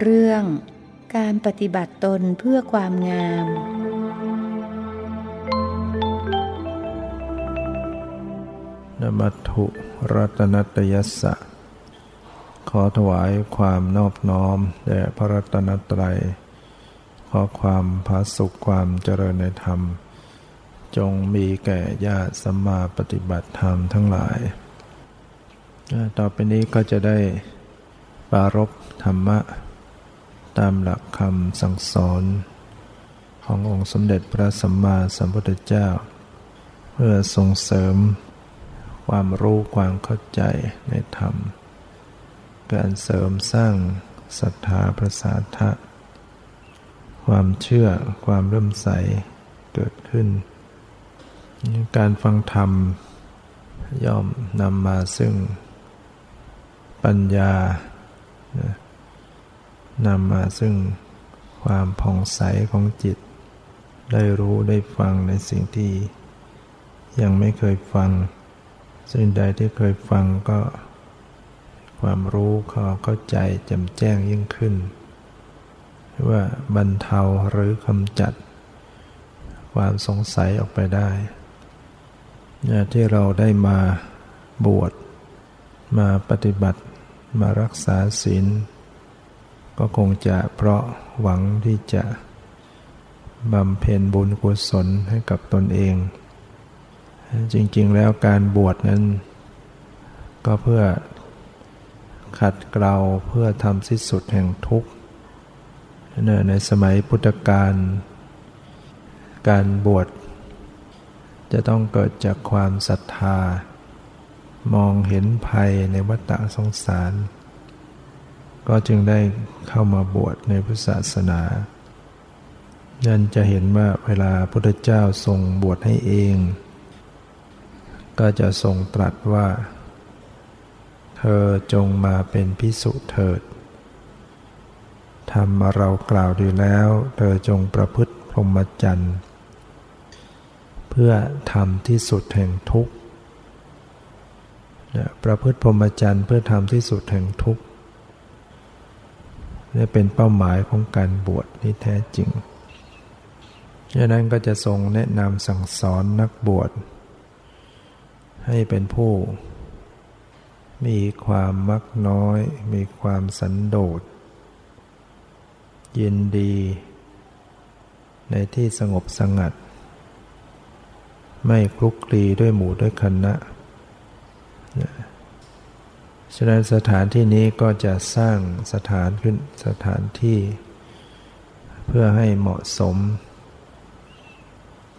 เรื่องการปฏิบัติตนเพื่อความงาม นมัตุรัตนตยัสสะ ขอถวายความนอบน้อมแด่พระรัตนตรัย ขอความพาสุขความเจริญในธรรม จงมีแก่ญาติสัมมาปฏิบัติธรรมทั้งหลาย ต่อไปนี้ก็จะได้ปารบธรรมะ ตามหลักคำสั่งสอน ขององค์สมเด็จพระสัมมาสัมพุทธเจ้า เพื่อส่งเสริม ความรู้ความเข้าใจในธรรม การเสริมสร้างศรัทธาประสาทะความเชื่อความเริ่มใสเกิดขึ้น การฟังธรรม ย่อมนำมาซึ่งปัญญาน นำมาซึ่งความผ่องใสของจิต ได้รู้ได้ฟังในสิ่งที่ ยังไม่เคยฟัง สิ่งใดที่เคยฟังก็ ความรู้เขาเข้าใจจำแจ้งยิ่งขึ้น ว่าบรรเทาหรือคำจัด ความสงสัยออกไปได้ที่เราได้มาบวชมาปฏิบัติมารักษาศีล ก็คงจะเพราะหวังที่จะบำเพ็ญบุญกุศลให้กับตนเอง จริงๆแล้วการบวชนั้น ก็เพื่อขัดเกลาเพื่อทำสิ้นสุดแห่งทุกข์ในสมัยพุทธกาลการบวชจะต้องเกิดจากความศรัทธามองเห็นภัยในวัฏสงสาร ก็จึงได้เข้ามาบวชในพุทธศาสนา นั่นจะเห็นว่าเวลาพระพุทธเจ้าทรงบวชให้เอง ก็จะทรงตรัสว่า เธอจงมาเป็นพิสุเถิดทำเรากล่าวดีแล้ว เธอจงประพฤติพรหมจรรย์เพื่อทำที่สุดแห่งทุกข์ประพฤติพรหมจรรย์เพื่อทำที่สุดแห่งทุกข์ นี่เป็นเป้าหมายของการบวชที่แท้จริงดังนั้นก็จะทรงแนะนำสั่งสอนนักบวช ให้เป็นผู้ มีความมักน้อย มีความสันโดษยินดี ในที่สงบสงัด ไม่คลุกคลีด้วยหมู่ด้วยคณะ ฉะนั้นสถานที่นี้ก็จะสร้างสถานขึ้นสถานที่ เพื่อให้เหมาะสม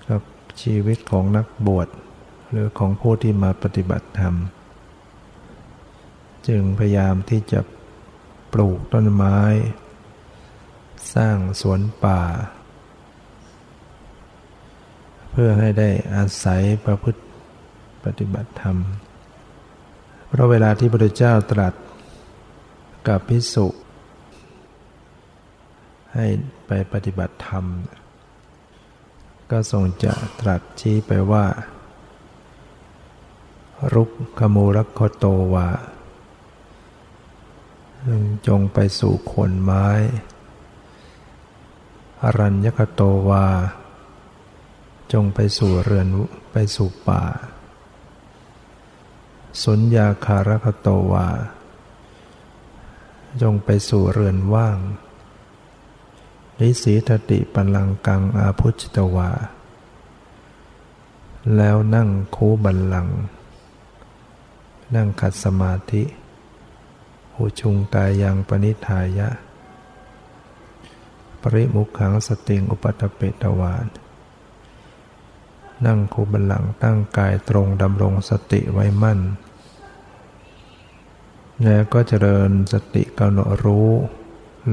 กับชีวิตของนักบวช หรือของผู้ที่มาปฏิบัติธรรม จึงพยายามที่จะปลูกต้นไม้ สร้างสวนป่า เพื่อให้ได้อาศัยประพฤติปฏิบัติธรรม เพราะเวลาที่พระพุทธเจ้าตรัสกับพิสุให้ไปปฏิบัติธรรม ก็ทรงจะตรัสชี้ไปว่า รุกขมูรักโคโตวาจงไปสู่ขนไม้ อรัญญคโตวา จงไปสู่เรือนไปสู่ป่า สุญญาคารคโตวา จงไปสู่เรือนว่างนิสีทติปัลังกังอาพุจิตวา แล้วนั่งคูบัลลัง นั่งขัดสมาธิหูชุงกายยังปณิทายะ ปริมุขังสติงอุปัตเปตวาน นั่งคูบัลลังตั้งกายตรงดำรงสติไว้มั่น แล้วก็เจริญสติกำหนดรู้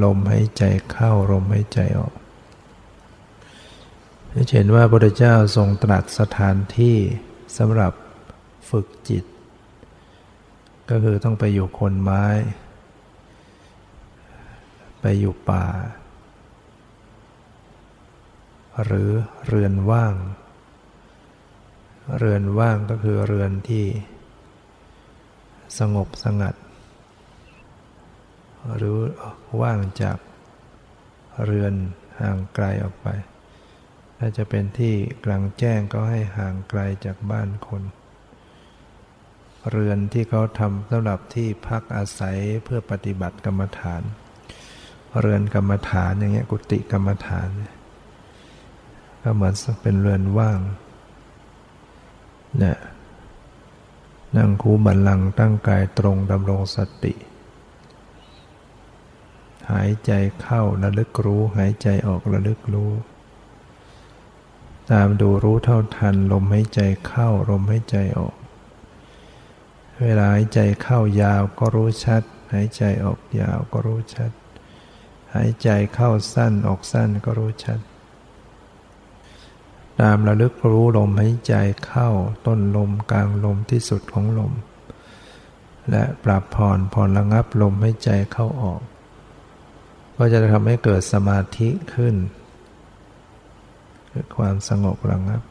ลมหายใจเข้าลมหายใจออกเห็นว่าพระพุทธเจ้าทรงตรัสสถานที่สำหรับฝึกจิต ก็คือต้องไปอยู่คนไม้ ไปอยู่ป่า หรือเรือนว่าง เรือนว่างก็คือเรือนที่สงบสงัด หรือว่างจากเรือนห่างไกลออกไป ถ้าจะเป็นที่กลางแจ้งก็ให้ห่างไกลจากบ้านคน เรือนที่เขาทำสำหรับที่พักอาศัยเพื่อปฏิบัติกรรมฐาน เรือนกรรมฐานอย่างเงี้ยกุฏิกรรมฐาน ก็เหมือนเป็นเรือนว่าง นี่ยนั่งคูบันลังตั้งกายตรงดำรงสติ หายใจเข้าระลึกรู้ หายใจออกระลึกรู้ ตามดูรู้เท่าทัน ลมหายใจเข้าลมหายใจออก เวลาหายใจเข้ายาวก็รู้ชัด หายใจออกยาวก็รู้ชัด หายใจเข้าสั้นออกสั้นก็รู้ชัด ตามระลึกรู้ลมหายใจเข้าต้นลมกลางลมที่สุดของลม และปรับผ่อนผ่อนระงับลมหายใจเข้าออก ก็จะทำให้เกิดสมาธิขึ้นเกิดความสงบระงับ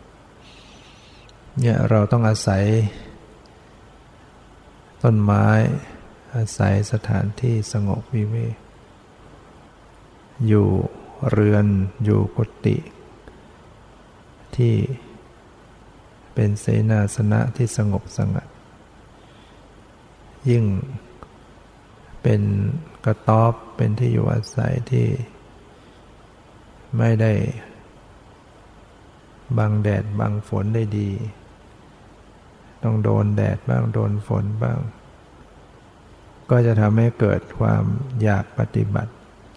เนี่ยเราต้องอาศัย ต้นไม้ อาศัยสถานที่สงบวิเวกอยู่เรือนอยู่กุฏิ ที่เป็นเสนาสนะที่สงบสงัด ยิ่งเป็นกระต๊อบเป็นที่อยู่อาศัยที่ไม่ได้บังแดดบังฝนได้ดี ต้องโดนแดดบ้างโดนฝนบ้าง ก็จะทำให้เกิดความอยากปฏิบัติ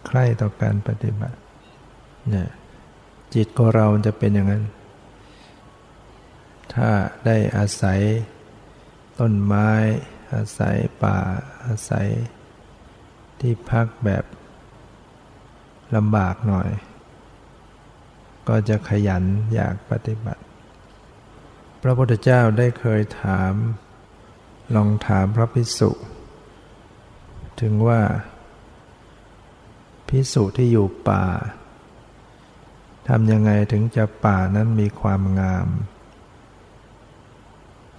ใคร่ต่อการปฏิบัติเนี่ยจิตของเราจะเป็นอย่างนั้น ถ้าได้อาศัยต้นไม้ อาศัยป่า อาศัย ที่พักแบบลำบากหน่อย ก็จะขยันอยากปฏิบัติ พระพุทธเจ้าได้เคยถาม ลองถามพระพิสุถึงว่าพิสุที่อยู่ป่าทำยังไงถึงจะป่านั้นมีความงาม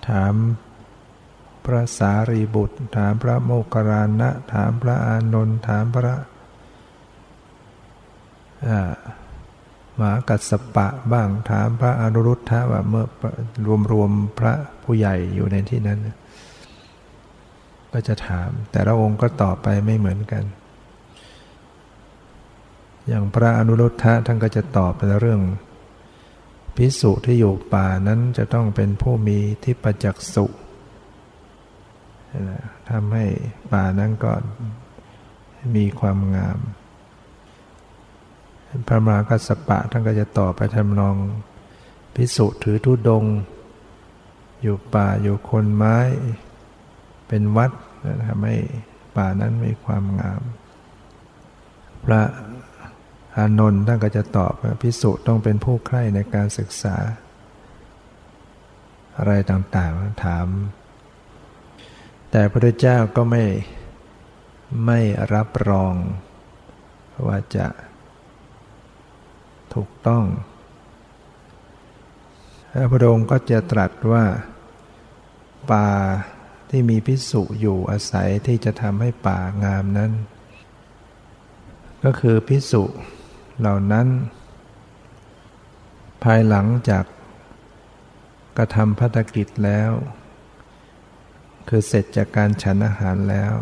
ถามพระสารีบุตร ถามพระโมคคารณะถามพระอานนท์ถามพระหมากัสปะบ้างถามพระอนุรุทธะว่าเมื่อรวมรวมพระผู้ใหญ่อยู่ในที่นั้น ก็จะถาม แต่ละองค์ก็ตอบไปไม่เหมือนกัน อย่างพระอนุรุทธะท่านก็จะตอบในเรื่อง พิสุที่อยู่ป่านั้นจะต้องเป็นผู้มีทิพจักสุทำให้ป่านั้นก็มีความงาม พระมหากัสปะท่านก็จะต่อไปทำนองพิสุถือทุดง อยู่ป่าอยู่คนไม้ เป็นวัดทำให้ป่านั้นมีความงาม พระ อานนท์ท่านก็จะตอบว่าพิสุต้องเป็นผู้ใคร่ในการศึกษา อะไรต่างๆถาม แต่พระเจ้าก็ไม่ไม่รับรอง ว่าจะถูกต้องพระองค์ก็จะตรัสว่าป่าที่มีพิสุอยู่อาศัยที่จะทำให้ป่างามนั้น ก็คือพิสุ เหล่านั้น ภายหลังจากกระทำพัฒกิจแล้ว คือเสร็จจากการฉันอาหารแล้ว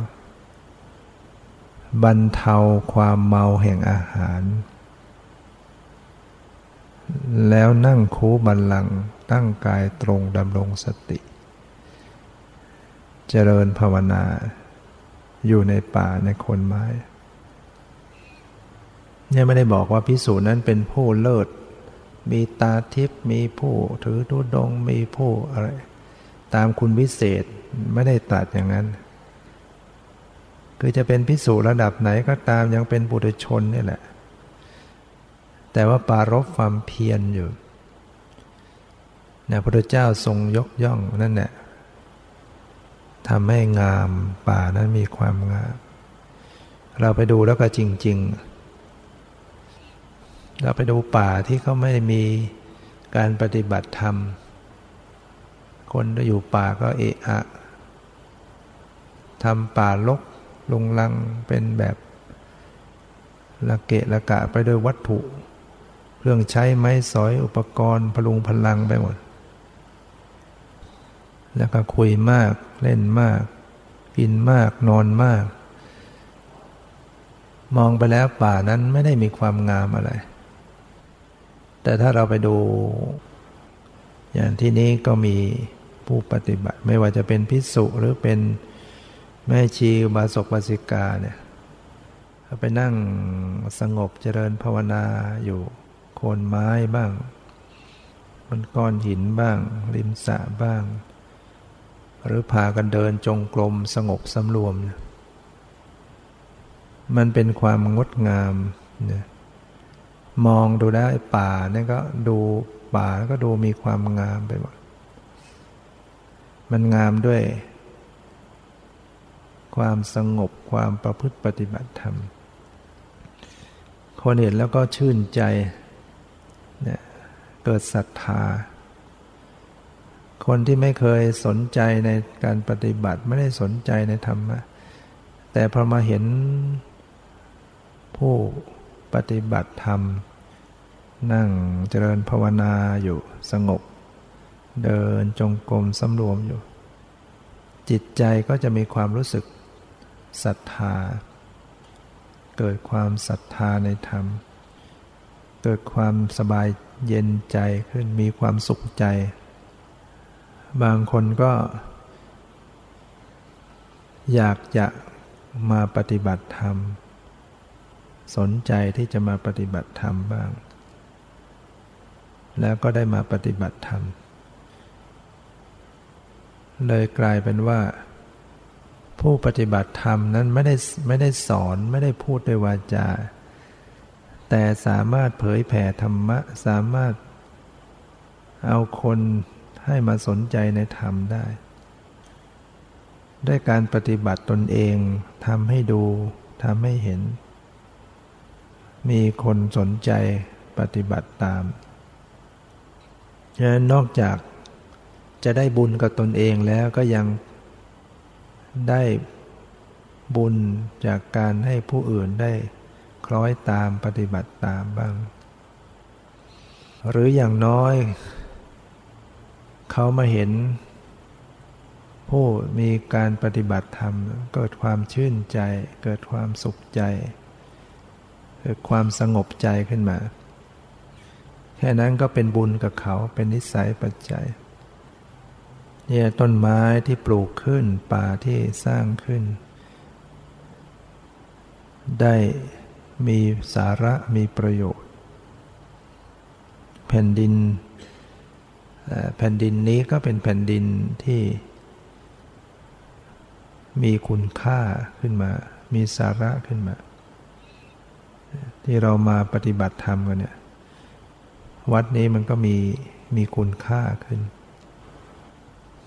บรรเทาความเมาแห่งอาหาร แล้วนั่งคูบันลังตั้งกายตรงดำรงสติ เจริญภาวนา อยู่ในป่าในคนไม้ เนี่ยไม่ได้บอกว่าพิสูจน์นั้นเป็นผู้เลิศ มีตาทิพย์มีผู้ถือทุดงมีผู้อะไรตามคุณวิเศษไม่ได้ตัดอย่างนั้น คือจะเป็นพิสูจน์ระดับไหนก็ตามยังเป็นบุตรชนนี่แหละ แต่ว่าปารบความเพียรอยู่นะพระเจ้าทรงยกย่องนั่นแหละทำให้งามป่านั้นมีความงาม เราไปดูแล้วก็จริง ๆ เราไปดูป่าที่เขาไม่มีการปฏิบัติธรรม คนที่อยู่ป่าก็เอะอะทำป่าลกลุงลังเป็นแบบละเกะละกะไปด้วยวัตถุ เครื่องใช้ไม้สอยอุปกรณ์พลุงพลังไปหมด แล้วก็คุยมากเล่นมาก กินมากนอนมาก มองไปแล้วป่านั้นไม่ได้มีความงามอะไร แต่ถ้าเราไปดู อย่างที่นี้ก็มีผู้ปฏิบัติ ไม่ว่าจะเป็นพิสุหรือเป็นแม่ชีบาศกบาสิกาเนี่ยไปนั่งสงบเจริญภาวนาอยู่โคนไม้บ้างบนก้อนหินบ้าง ริมสระบ้าง หรือพากันเดินจงกรมสงบสำรวม มันเป็นความงดงามเนี่ย มองดูได้ป่าเนี่ยก็ดูป่าก็ดูมีความงามไปหมด มันงามด้วย ความสงบความประพฤติปฏิบัติธรรม คนเห็นแล้วก็ชื่นใจเนี่ยเกิดศรัทธา คนที่ไม่เคยสนใจในการปฏิบัติไม่ได้สนใจในธรรมะ แต่พอมาเห็นผู้ ปฏิบัติธรรม นั่งเจริญภาวนาอยู่สงบ เดินจงกรมสำรวมอยู่ จิตใจก็จะมีความรู้สึกศรัทธา เกิดความศรัทธาในธรรม เกิดความสบายเย็นใจขึ้นมีความสุขใจ บางคนก็ อยากจะมาปฏิบัติธรรม สนใจที่จะมาปฏิบัติธรรมบ้าง แล้วก็ได้มาปฏิบัติธรรม เลยกลายเป็นว่า ผู้ปฏิบัติธรรมนั้นไม่ได้ไม่ได้สอนไม่ได้พูดด้วยวาจา แต่สามารถเผยแผ่ธรรมะ สามารถเอาคนให้มาสนใจในธรรมได้ ด้วยการปฏิบัติตนเองทำให้ดูทำให้เห็น มีคนสนใจปฏิบัติตามฉะนั้นนอกจากจะได้บุญกับตนเองแล้วก็ยังได้บุญจากการให้ผู้อื่นได้คล้อยตามปฏิบัติตามบ้าง หรืออย่างน้อย เขามาเห็น ผู้มีการปฏิบัติธรรม เกิดความชื่นใจ เกิดความสุขใจ เกิดความสงบใจขึ้นมา แค่นั้นก็เป็นบุญกับเขาเป็นนิสัยปัจจัยเนี่ยต้นไม้ที่ปลูกขึ้นป่าที่สร้างขึ้น ได้มีสาระมีประโยชน์ แผ่นดินแผ่นดินนี้ก็เป็นแผ่นดินที่ มีคุณค่าขึ้นมา มีสาระขึ้นมา ที่เรามาปฏิบัติธรรมกันเนี่ย วัดนี้มันก็มีมีคุณค่าขึ้น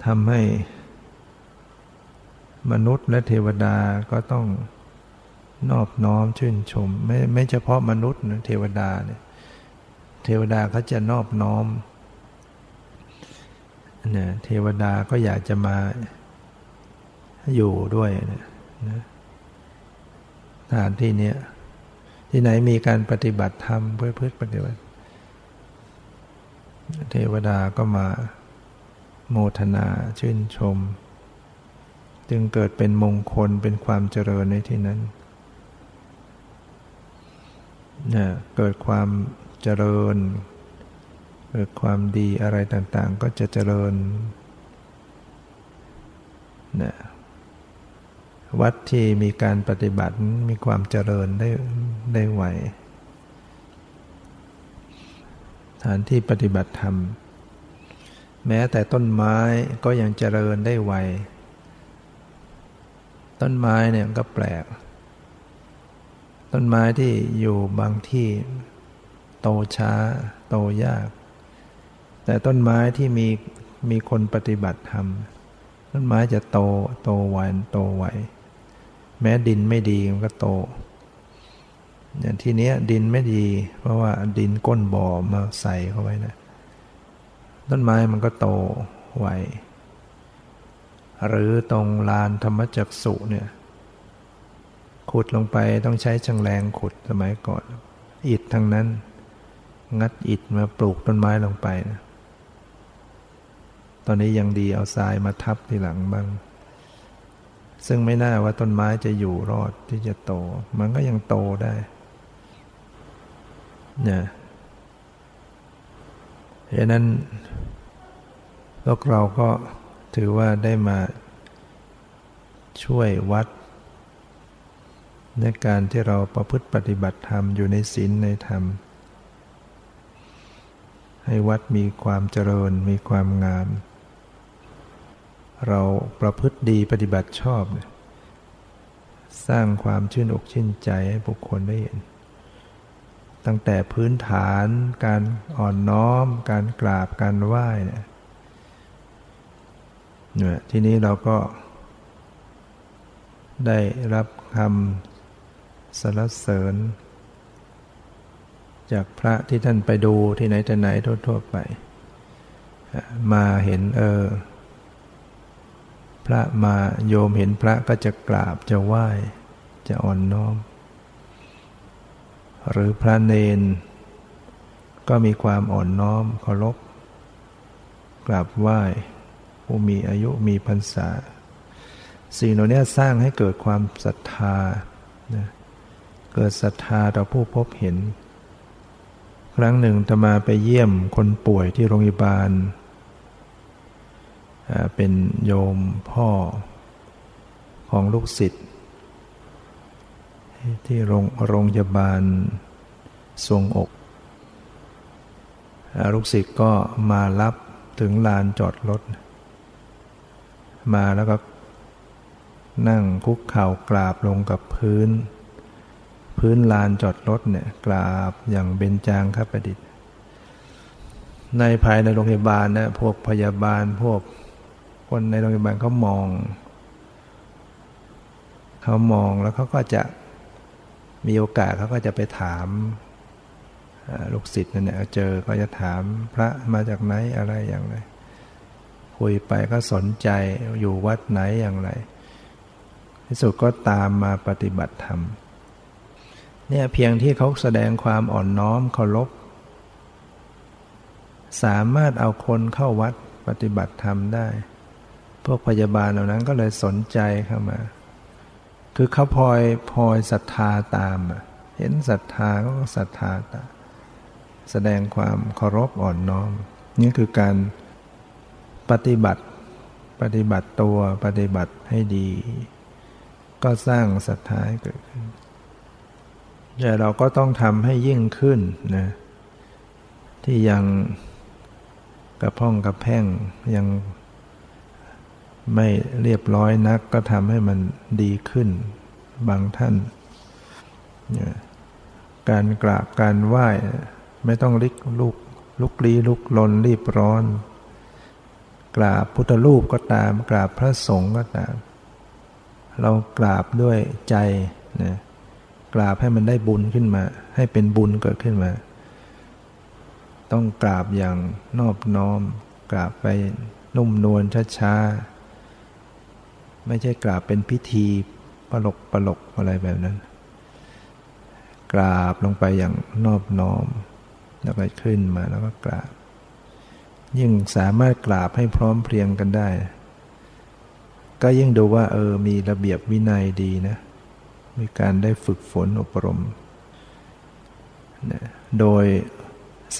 ทำให้ มนุษย์และเทวดาก็ต้องนอบน้อมชื่นชม ไม่ไม่เฉพาะมนุษย์นะเทวดาเนี่ย เทวดาเขาจะนอบน้อมเนี่ยเทวดาก็อยากจะมาอยู่ด้วยนะสถานที่นี้ ที่ไหนมีการปฏิบัติธรรมเพื่อเพื่อปฏิบัติ เทวดาก็มาโมทนาชื่นชม จึงเกิดเป็นมงคลเป็นความเจริญในที่นั้นนะเกิดความเจริญ เกิดความดีอะไรต่างๆ ก็จะเจริญนะ วัดที่มีการปฏิบัติมีความเจริญได้ได้ไหวฐานที่ปฏิบัติธรรม แม้แต่ต้นไม้ก็ยังเจริญได้ไวต้นไม้เนี่ยก็แปลก ต้นไม้ที่อยู่บางที่ โตช้า โตยาก แต่ต้นไม้ที่มีมีคนปฏิบัติธรรมต้นไม้จะโตโตไวโตไว แม้ดินไม่ดีมันก็โตอย่างที่นี้ดินไม่ดี เพราะว่าดินก้นบ่อมาใส่เข้าไว้นะต้นไม้มันก็โตไวหรือตรงลานธรรมจักสุเนี่ย ขุดลงไปต้องใช้ชังแรงขุดสมัยก่อน อิฐทั้งนั้น งัดอิฐมาปลูกต้นไม้ลงไปนะตอนนี้ยังดีเอาทรายมาทับทีหลังบ้าง ซึ่งไม่น่าว่าต้นไม้จะอยู่รอดที่จะโต มันก็ยังโตได้เนี่ยดังนั้นพวกเราก็ถือว่าได้มาช่วยวัด ในการที่เราประพฤติปฏิบัติธรรมอยู่ในศีลในธรรม ให้วัดมีความเจริญมีความงาม เราประพฤติดีปฏิบัติชอบสร้างความชื่นอกชื่นใจให้บุคคลได้เห็น ตั้งแต่พื้นฐานการอ่อนน้อม การกราบการไหว้เนี่ยเนี่ยทีนี้เราก็ ได้รับคำสรรเสริญ จากพระที่ท่านไปดูที่ไหนแต่ไหนทั่วๆไป มาเห็นเออ ระมาโยมเห็นพระก็จะกราบจะไหว้ จะอ่อนน้อม หรือพระเนน ก็มีความอ่อนน้อมเคารพกราบไหว้ผู้มีอายุมีพรรษา สิ่งเหล่านี้สร้างให้เกิดความศรัทธานะเกิดศรัทธาต่อผู้พบเห็น ครั้งหนึ่งตมาไปเยี่ยมคนป่วยที่โรงพยาบาล เป็นโยมพ่อของลูกศิษย์ที่โรงโรงพยาบาลทรงอกลูกศิษย์ก็มารับถึงลานจอดรถ มาแล้วก็นั่งคุกเข่ากราบลงกับพื้น พื้นลานจอดรถเนี่ยกราบอย่างเบญจางคประดิษฐ์ในภายในโรงพยาบาลนะพวกพยาบาลพวก คนในโรงพยาบาลเขามอง เขามองแล้วเขาก็จะมีโอกาสเขาก็จะไปถามลูกศิษย์นั่นแหละเจอก็จะถามพระมาจากไหนอะไรอย่างไร คุยไปก็สนใจอยู่วัดไหนอย่างไร ที่สุดก็ตามมาปฏิบัติธรรมเนี่ยเพียงที่เขาแสดงความอ่อนน้อมเคารพสามารถเอาคนเข้าวัดปฏิบัติธรรมได้ พวกพยาบาลเหล่านั้นก็เลยสนใจเข้ามา คือเขาพลอยพลอยศรัทธาตาม เห็นศรัทธาก็ศรัทธาตามแสดงความเคารพอ่อนน้อม นี่คือการปฏิบัติ ปฏิบัติตัวปฏิบัติให้ดี ก็สร้างศรัทธาให้เกิดขึ้นแต่เราก็ต้องทำให้ยิ่งขึ้นนะที่ยังกระพ้องกระแพ่งยัง ไม่เรียบร้อยนักก็ทำให้มันดีขึ้น บางท่าน การกราบการไหว้ไม่ต้องลิกลุกลุกลี้ลุกลนรีบร้อน กราบพุทธรูปก็ตาม กราบพระสงฆ์ก็ตาม เรากราบด้วยใจนะกราบให้มันได้บุญขึ้นมา ให้เป็นบุญเกิดขึ้นมา ต้องกราบอย่างนอบน้อม กราบไปนุ่มนวลช้าๆ ไม่ใช่กราบเป็นพิธีปลกปลกอะไรแบบนั้น กราบลงไปอย่างนอบน้อม แล้วก็ขึ้นมาแล้วก็กราบ ยิ่งสามารถกราบให้พร้อมเพรียงกันได้ ก็ยิ่งดูว่า เออมีระเบียบวินัยดีนะ มีการได้ฝึกฝนอบรมนะโดย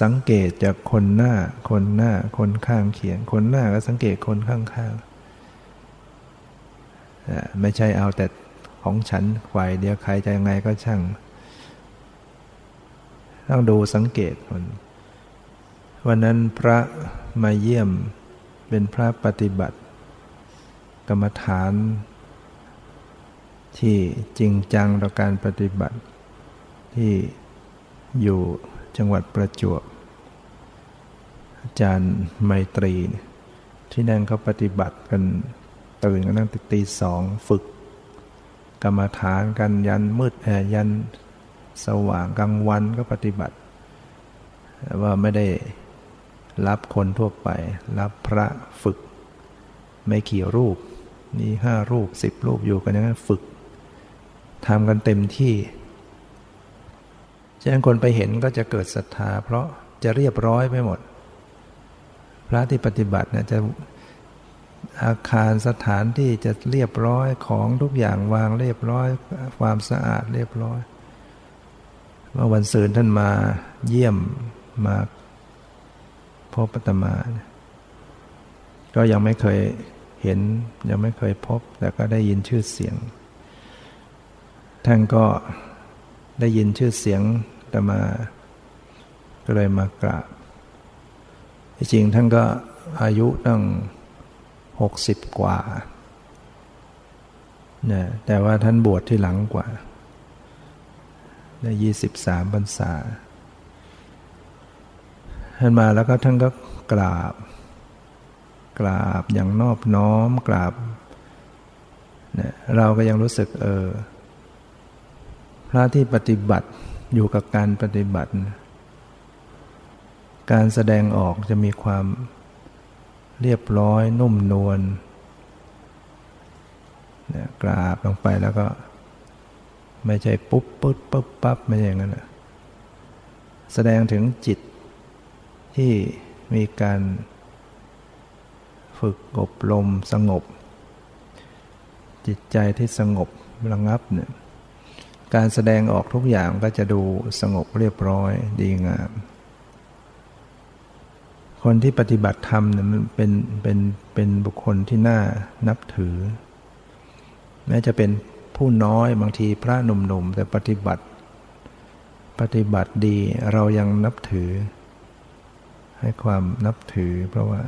สังเกตจากคนหน้า คนหน้า คนข้างเขียง คนหน้าก็สังเกตคนข้างๆ ไม่ใช่เอาแต่ของฉันฝ่ายเดียวใครจะยังไงก็ช่าง ต้องดูสังเกตคนวันนั้นพระมาเยี่ยมเป็นพระปฏิบัติ กรรมฐาน ที่จริงจังต่อการปฏิบัติ ที่อยู่จังหวัดประจวบอาจารย์ไมตรี ที่นั่นเขาปฏิบัติกัน ตื่นกันตั้งแต่ตีสองฝึก กรรมฐานกันยันมืดแอยันสว่างกลางวันก็ปฏิบัติ ว่าไม่ได้รับคนทั่วไป รับพระฝึก ไม่เกี่ยวรูป มีห้ารูปสิบรูปอยู่กันอย่างนั้นฝึกทำกันเต็มที่ฉะนั้นคนไปเห็นก็จะเกิดศรัทธา เพราะจะเรียบร้อยไปหมด พระที่ปฏิบัติเนี่ยจะ อาคารสถานที่จะเรียบร้อยของทุกอย่างวางเรียบร้อย ความสะอาดเรียบร้อยเมื่อวันศุกร์ท่านมาเยี่ยมมาพบปตมา ก็ยังไม่เคยเห็นยังไม่เคยพบ แต่ก็ได้ยินชื่อเสียง ท่านก็ได้ยินชื่อเสียงตมา ก็เลยมากราบจริงท่านก็อายุตั้ง หกสิบกว่านี่แต่ว่าท่านบวชที่หลังกว่า ได้ยี่สิบสามพรรษา ท่านมาแล้วก็ท่านก็กราบ กราบอย่างนอบน้อมกราบนี่ยเราก็ยังรู้สึกเออ พระที่ปฏิบัติอยู่กับการปฏิบัติ การแสดงออกจะมีความ เรียบร้อยนุ่มนวลเนี่ยกราบลงไปแล้วก็ ไม่ใช่ปุ๊บปุ๊บปุ๊บปั๊บไม่ใช่อย่างนั้นนะแสดงถึงจิตที่มีการฝึกอบรมสงบ จิตใจที่สงบระงับเนี่ยการแสดงออกทุกอย่างก็จะดูสงบเรียบร้อยดีงาม คนที่ปฏิบัติธรรมเนี่ยมันเป็นเป็นเป็นบุคคลที่น่านับถือ แม้จะเป็นผู้น้อยบางทีพระหนุ่มๆแต่ปฏิบัติ ปฏิบัติดีเรายังนับถือ ให้ความนับถือ เพราะว่า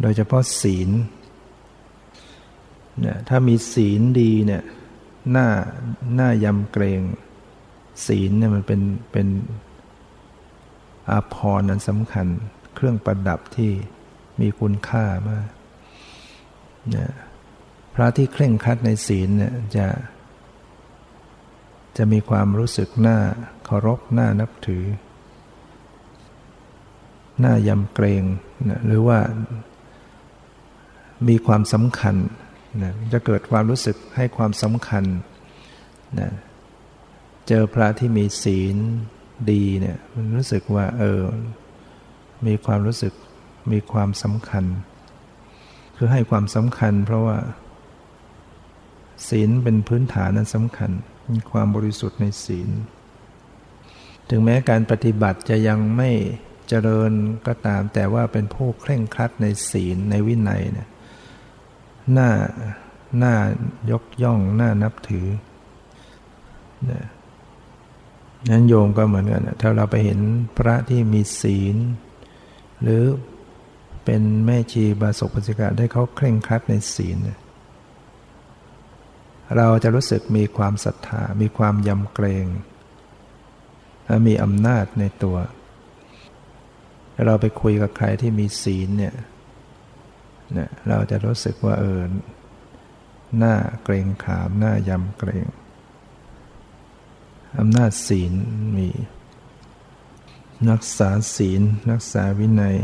โดยเฉพาะศีลเนี่ยถ้ามีศีลดีเนี่ยหน้าหน้ายำเกรง ศีลเนี่ยมันเป็นเป็นอาภรณ์นั้นสำคัญ รื่องประดับที่มีคุณค่ามากเนี่ยพระที่เคร่งครัดในศีลเนี่ยจะ จะมีความรู้สึกหน้าเคารพหน้านับถือ หน้ายำเกรงนะหรือว่ามีความสำคัญนะจะเกิดความรู้สึกให้ความสำคัญนะเจอพระที่มีศีลดีเนี่ยมันรู้สึกว่า เออ มีความรู้สึกมีความสำคัญ คือให้ความสำคัญเพราะว่า ศีลเป็นพื้นฐานนั้นสำคัญ มีความบริสุทธิ์ในศีล ถึงแม้การปฏิบัติจะยังไม่เจริญก็ตาม แต่ว่าเป็นผู้เคร่งครัดในศีลในวินัยเนี่ยน่าน่ายกย่องน่านับถือนะนั้นโยมก็เหมือนกัน ถ้าเราไปเห็นพระที่มีศีล หรือเป็นแม่ชีบาศกปัจจิกาได้เขาเคร่งครัดในศีล เราจะรู้สึกมีความศรัทธา มีความยำเกรงและมีอำนาจในตัว เราไปคุยกับใครที่มีศีลเนี่ยเนี่ยเราจะรู้สึกว่าเออหน้าเกรงขาม หน้ายำเกรง อำนาจศีลมี นักษาศีลนักษาวินัย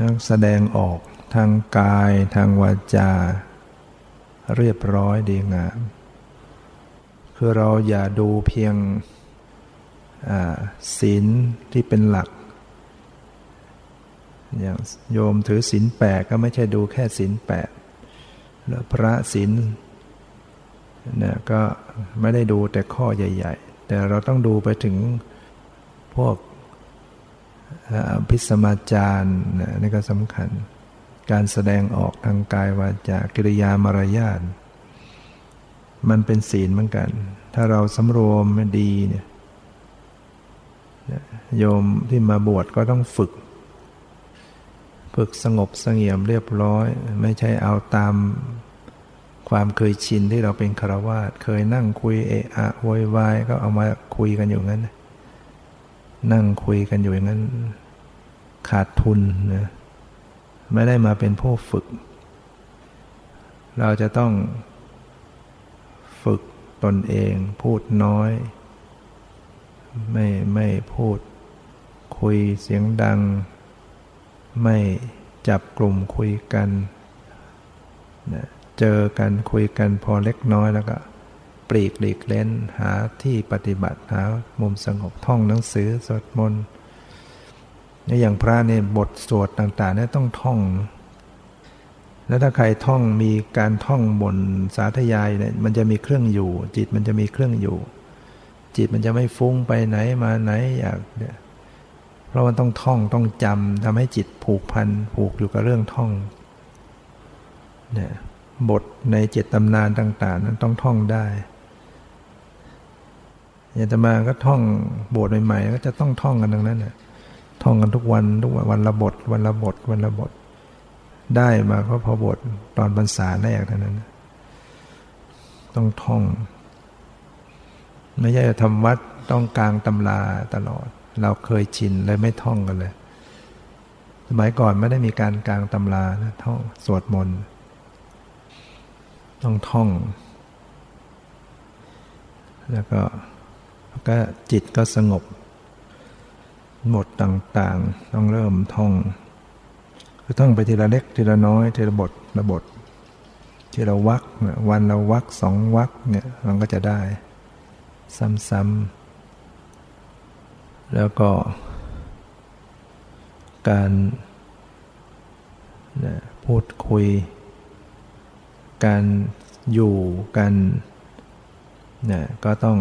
นักแสดงออกทางกายทางวาจา เรียบร้อยดีงาม คือเราอย่าดูเพียงศีลที่เป็นหลัก อย่างโยมถือศีลแปดก็ไม่ใช่ดูแค่ศีลแปดแล้วพระศีลเนี่ยก็ไม่ได้ดูแต่ข้อใหญ่ ๆ แต่เราต้องดูไปถึง พวกพิสมาจารนี่ก็สำคัญ การแสดงออกทางกายวาจากิริยามารยาทมันเป็นศีลเหมือนกัน ถ้าเราสำรวมดีเนี่ยโยมที่มาบวชก็ต้องฝึก ฝึกสงบสงเงียมเรียบร้อย ไม่ใช่เอาตามความเคยชินที่เราเป็นคารวาสเคยนั่งคุยเอะอะโวยวายก็เอามาคุยกันอยู่งั้น นั่งคุยกันอยู่อย่างนั้น ขาดทุนนะไม่ได้มาเป็นผู้ฝึก เราจะต้องฝึกตนเองพูดน้อย ไม่ไม่พูดคุยเสียงดัง ไม่จับกลุ่มคุยกันนะเจอกันคุยกันพอเล็กน้อยแล้วก็ ปลีกหลีกเล่นหาที่ปฏิบัติหามุมสงบท่องหนังสือสวดมนต์นี่อย่างพระเนี่ยบทสวดต่างๆเนี่ยต้องท่อง แล้วถ้าใครท่องมีการท่องบนสาธยายเนี่ยมันจะมีเครื่องอยู่ จิตมันจะมีเครื่องอยู่ จิตมันจะไม่ฟุ้งไปไหนมาไหนอยากเนี่ยเพราะมันต้องท่องต้องจำทำให้จิตผูกพันผูกอยู่กับเรื่องท่องเนี่ยบทในเจ็ดตำนานต่าง ๆ นั้นต้องท่องได้ ยาตมาก็ท่องบทใหม่ๆก็จะต้องท่องกันดังนั้นน่ะท่องกันทุกวันทุกวันวันละบทวันละบทวันละบท ได้มาก็พอบทตอนพรรษาแรกเท่านั้น ต้องท่อง ไม่ใช่ทำวัดต้องกลางตำราตลอด เราเคยชินเลยไม่ท่องกันเลย สมัยก่อนไม่ได้มีการกลางตำรานะท่องสวดมนต์ต้องท่อง แล้วก็ ก็จิตก็สงบหมดต่างๆ ต้องเริ่มท่องคือท่องไปทีละเล็กทีละน้อย ทีละบทละบท ทีละวักวันละวักสองวักเนี่ยมันก็จะได้ ซ้ำๆแล้วก็ การพูดคุย การอยู่กันเนี่ยก็ต้อง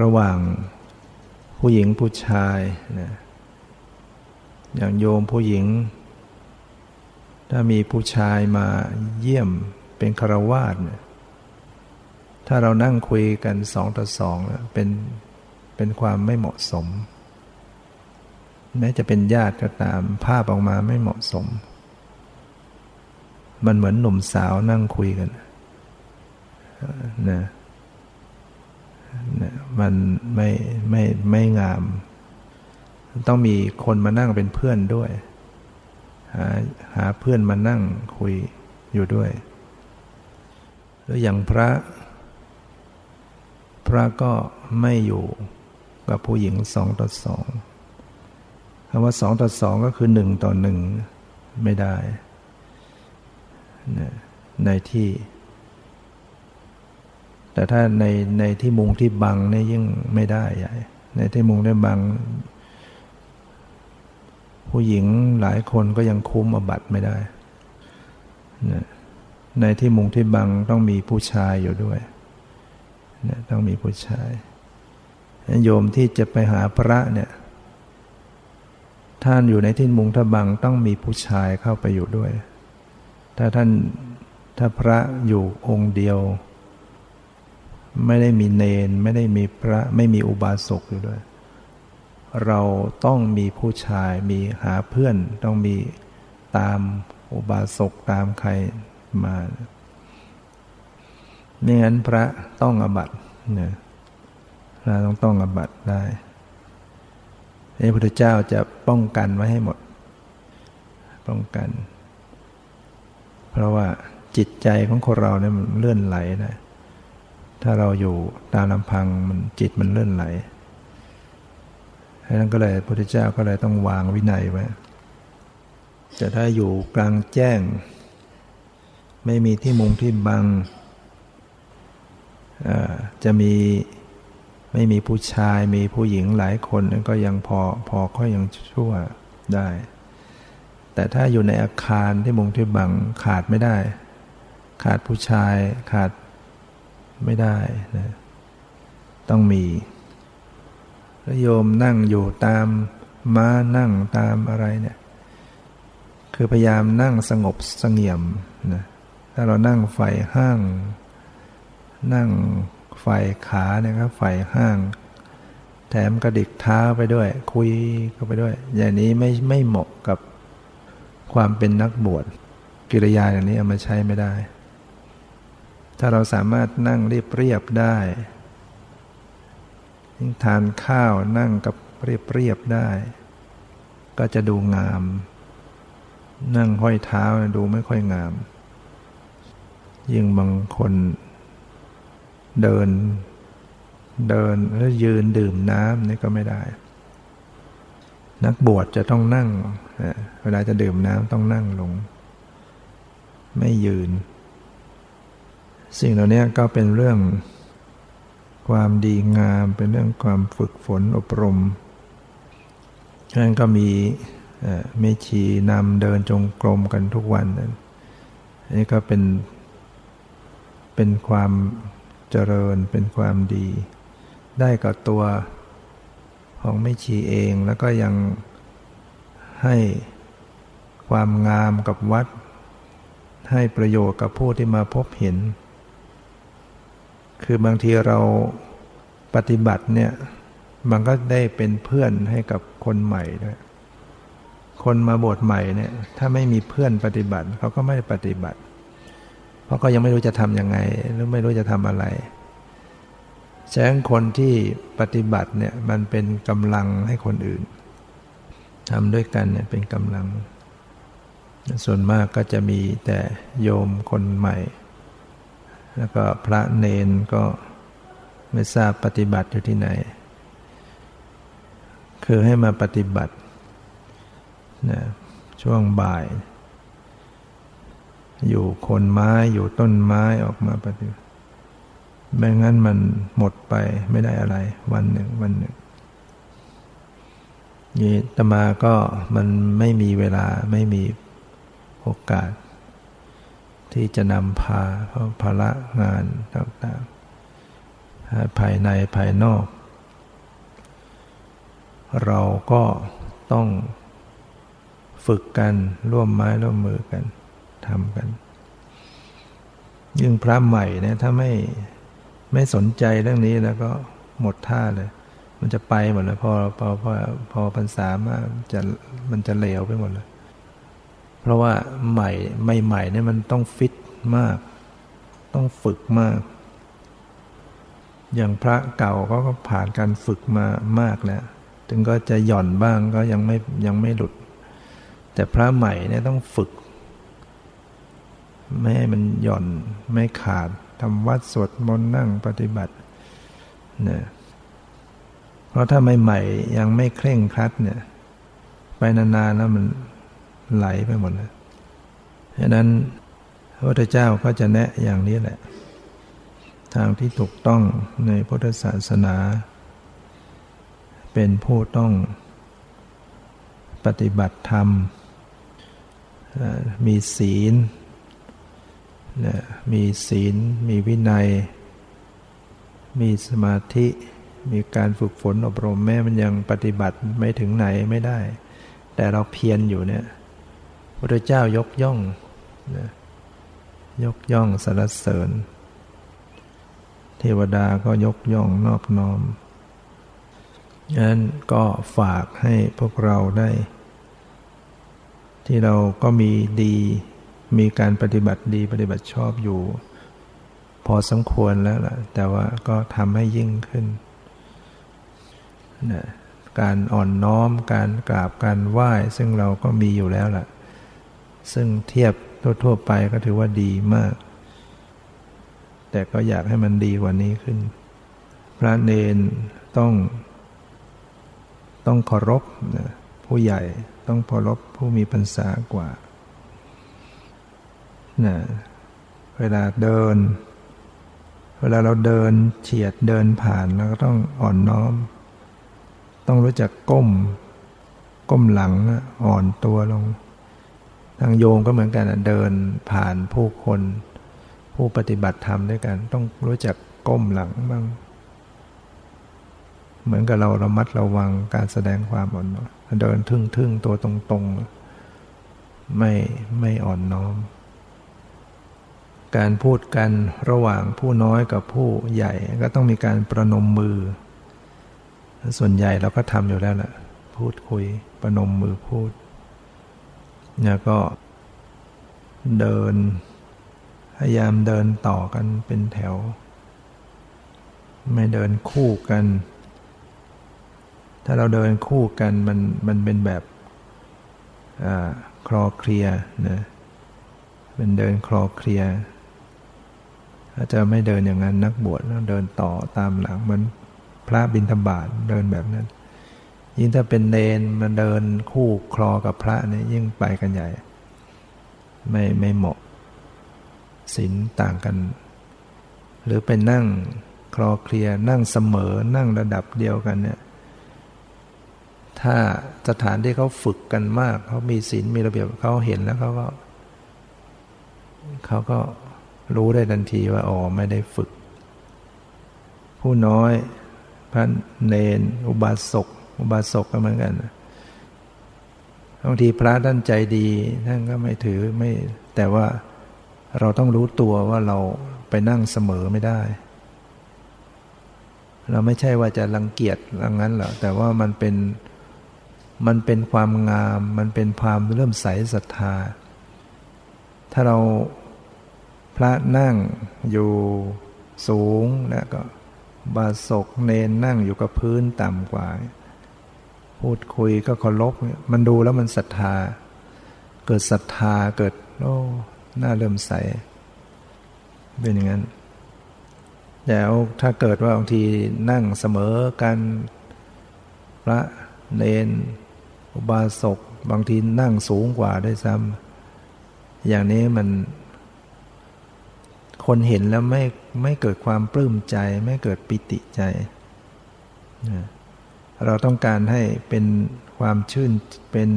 ระหว่างผู้หญิงผู้ชายนะอย่างโยมผู้หญิง ถ้ามีผู้ชายมาเยี่ยมเป็นคารวาสเนี่ยถ้าเรานั่งคุยกันสองต่อสองเป็นเป็นความไม่เหมาะสม แม้จะเป็นญาติก็ตามภาพออกมาไม่เหมาะสม มันเหมือนหนุ่มสาวนั่งคุยกันนะ มันไม่ไม่ไม่งาม ต้องมีคนมานั่งเป็นเพื่อนด้วย หาหาเพื่อนมานั่งคุยอยู่ด้วยหรืออย่างพระ พระก็ไม่อยู่กับผู้หญิงสองต่อสองคำว่าสองต่อสองก็คือหนึ่งต่อหนึ่งไม่ได้ ในที่ แต่ถ้าในในที่มุงที่บังเนี่ยยิ่งไม่ได้ใหญ่ในที่มุงที่บัง ผู้หญิงหลายคนก็ยังคุ้มอบัตไม่ได้ ในที่มุงที่บังต้องมีผู้ชายอยู่ด้วย ต้องมีผู้ชายโยมที่จะไปหาพระเนี่ยท่านอยู่ในที่มุงทบังต้องมีผู้ชายเข้าไปอยู่ด้วย ถ้าท่านถ้าพระอยู่องค์เดียว ไม่ได้มีเนน ไม่ได้มีพระไม่มีอุบาสกอยู่ด้วย เราต้องมีผู้ชายมีหาเพื่อนต้องมีตามอุบาสกตามใครมาไม่งั้นพระต้องอบัตเนี่ยพระต้องต้องอบัตได้พระพุทธเจ้าจะป้องกันไว้ให้หมด ป้องกัน เพราะว่าจิตใจของคนเราเนี่ยมันเลื่อนไหลนะ ถ้าเราอยู่ตามลำพังมันจิตมันเลื่อนไหลดังนั้นก็เลยพระพุทธเจ้าก็เลยต้องวางวินัยไว้แต่ถ้าอยู่กลางแจ้ง ไม่มีที่มุงที่บังจะมีไม่มีผู้ชายมีผู้หญิงหลายคนก็ยังพอพอก็ยังชั่วได้ แต่ถ้าอยู่ในอาคารที่มุงที่บังขาดไม่ได้ ขาดผู้ชายขาด ไม่ได้นะต้องมีโยมนั่งอยู่ตามม้านั่งตามอะไรเนี่ย คือพยายามนั่งสงบสงเงียมนะถ้าเรานั่งไฟห้าง นั่งไฟขาเนี่ยครับไฟห้าง แถมกระดิกเท้าไปด้วย คุยก็ไปด้วย อย่างนี้ไม่ไม่เหมาะกับความเป็นนักบวชกิริยาอย่างนี้เอามาใช้ไม่ได้ ถ้าเราสามารถนั่งเรียบเรียบได้ทานข้าวนั่งกับเรียบเรียบได้ ก็จะดูงาม นั่งห้อยเท้าดูไม่ค่อยงาม ยิ่งบางคนเดิน เดินแล้วยืนดื่มน้ำนี่ก็ไม่ได้ นักบวชจะต้องนั่ง เวลาจะดื่มน้ำต้องนั่งลง ไม่ยืน สิ่งเหล่านี้ก็เป็นเรื่องความดีงามเป็นเรื่องความฝึกฝนอบรมฉะนั้นก็มีเมชีนำเดินจงกรมกันทุกวันอันนี้ก็เป็นเป็นความเจริญเป็นความดี ได้กับตัวของไม่ชีเองแล้วก็ยังให้ความงามกับวัด ให้ประโยชน์กับผู้ที่มาพบเห็น คือบางทีเราปฏิบัติเนี่ยมันก็ได้เป็นเพื่อนให้กับคนใหม่ด้วยคนมาบวชใหม่เนี่ย ถ้าไม่มีเพื่อนปฏิบัติเขาก็ไม่ได้ปฏิบัติ เพราะก็ยังไม่รู้จะทำยังไง หรือไม่รู้จะทำอะไรแช้งคนที่ปฏิบัติเนี่ยมันเป็นกำลังให้คนอื่นทำด้วยกันเนี่ยเป็นกำลัง ส่วนมากก็จะมีแต่โยมคนใหม่ แล้วก็พระเนนก็ไม่ทราบปฏิบัติอยู่ที่ไหน คือให้มาปฏิบัตินะช่วงบ่าย อยู่คนไม้อยู่ต้นไม้ออกมาปฏิบัติไม่งั้นมันหมดไปไม่ได้อะไร วันหนึ่งวันหนึ่งนี่ตมาก็มันไม่มีเวลาไม่มีโอกาส ที่จะนำพาเพราะภาระงานต่างๆ ภายในภายนอก เราก็ต้องฝึกกันร่วมไม้ร่วมมือกันทำกัน ยิ่งพระใหม่เนี่ยถ้าไม่ไม่สนใจเรื่องนี้แล้วก็หมดท่าเลย มันจะไปหมดเลยพอพอพอพอพรรษามาจะมันจะเหลวไปหมดเลย เพราะว่าใหม่ใหม่ๆเนี่ยมันต้องฟิตมาก ต้องฝึกมาก อย่างพระเก่าก็ผ่านการฝึกมามากแล้วถึงก็จะหย่อนบ้างก็ยังไม่ยังไม่หลุด แต่พระใหม่เนี่ยต้องฝึก ไม่ให้มันหย่อนไม่ขาดทำวัดสวดมนต์นั่งปฏิบัติเนี่ยเพราะถ้าใหม่ๆยังไม่เคร่งครัดเนี่ย ไปนานๆแล้วมัน ไหลไปหมดเลยฉะนั้นพระพุทธเจ้าก็จะแนะอย่างนี้แหละ ทางที่ถูกต้องในพุทธศาสนา เป็นผู้ต้องปฏิบัติธรรม มีศีลนะมีศีล มีวินัย มีสมาธิ มีการฝึกฝนอบรมแม้มันยังปฏิบัติไม่ถึงไหนไม่ได้ แต่เราเพียรอยู่เนี่ย พระเจ้ายกย่องนะยกย่องสรรเสริญ เทวดาก็ยกย่องนอบน้อมฉะนั้นก็ฝากให้พวกเราได้ ที่เราก็มีดี มีการปฏิบัติดีปฏิบัติชอบอยู่ พอสมควรแล้วล่ะ แต่ว่าก็ทำให้ยิ่งขึ้นนะการอ่อนน้อมการกราบการไหว้ ซึ่งเราก็มีอยู่แล้วล่ะ ซึ่งเทียบทั่วๆไปก็ถือว่าดีมาก แต่ก็อยากให้มันดีกว่านี้ขึ้น พระเนนต้อง ต้องเคารพนะผู้ใหญ่ต้องเคารพผู้มีพรรษากว่านะเวลาเดิน เวลาเราเดินเฉียดเดินผ่านเราก็ต้องอ่อนน้อม ต้องรู้จักก้ม ก้มหลังอ่อนตัวลง ทางโยมก็เหมือนกันเดินผ่านผู้คน ผู้ปฏิบัติธรรมด้วยกัน ต้องรู้จักก้มหลังบ้าง เหมือนกับเราระมัดระวังการแสดงความอ่อนน้อมเดินทึ่งๆตัวตรงๆ ไม่ไม่อ่อนน้อม การพูดกันระหว่างผู้น้อยกับผู้ใหญ่ก็ต้องมีการประนมมือ ส่วนใหญ่เราก็ทำอยู่แล้วแหละพูดคุยประนมมือพูด แล้วก็เดิน พยายามเดินต่อกันเป็นแถว ไม่เดินคู่กัน ถ้าเราเดินคู่กันมันมันเป็นแบบคลอเคลียนะเป็นเดินคลอเคลียถ้าจะไม่เดินอย่างนั้นนักบวชแล้วเดินต่อตามหลังเหมือนพระบิณฑบาตเดินแบบนั้น ยิ่งถ้าเป็นเนนมาเดินคู่คลอกับพระเนี่ยยิ่งไปกันใหญ่ ไม่ไม่เหมาะศีลต่างกัน หรือเป็นนั่งคลอเคลียนั่งเสมอนั่งระดับเดียวกันเนี่ยถ้าสถานที่เขาฝึกกันมากเขามีศีลมีระเบียบเขาเห็นแล้วเขาก็เขาก็รู้ได้ทันทีว่าอ๋อไม่ได้ฝึก ผู้น้อยพระเนน อุบาสก อุบาสกก็เหมือนกันบางทีพระท่านใจดีท่านก็ไม่ถือไม่ แต่ว่าเราต้องรู้ตัวว่าเราไปนั่งเสมอไม่ได้ เราไม่ใช่ว่าจะรังเกียจอย่างนั้นหรอกแต่ว่ามันเป็นมันเป็นความงาม มันเป็นความเริ่มใสศรัทธา ถ้าเราพระนั่งอยู่สูงแล้วก็บาศกเนนนั่งอยู่กับพื้นต่ำกว่า พูดคุยก็เคารพมันดูแล้วมันศรัทธา เกิดศรัทธาเกิด โอ้หน้าเริ่มใส เป็นอย่างนั้นแล้วถ้าเกิดว่าบางทีนั่งเสมอกันพระเนนอุบาสกบางทีนั่งสูงกว่าได้ซ้ำอย่างนี้มัน คนเห็นแล้วไม่ไม่เกิดความปลื้มใจ ไม่เกิดปิติใจ เราต้องการให้เป็นความชื่นเป็น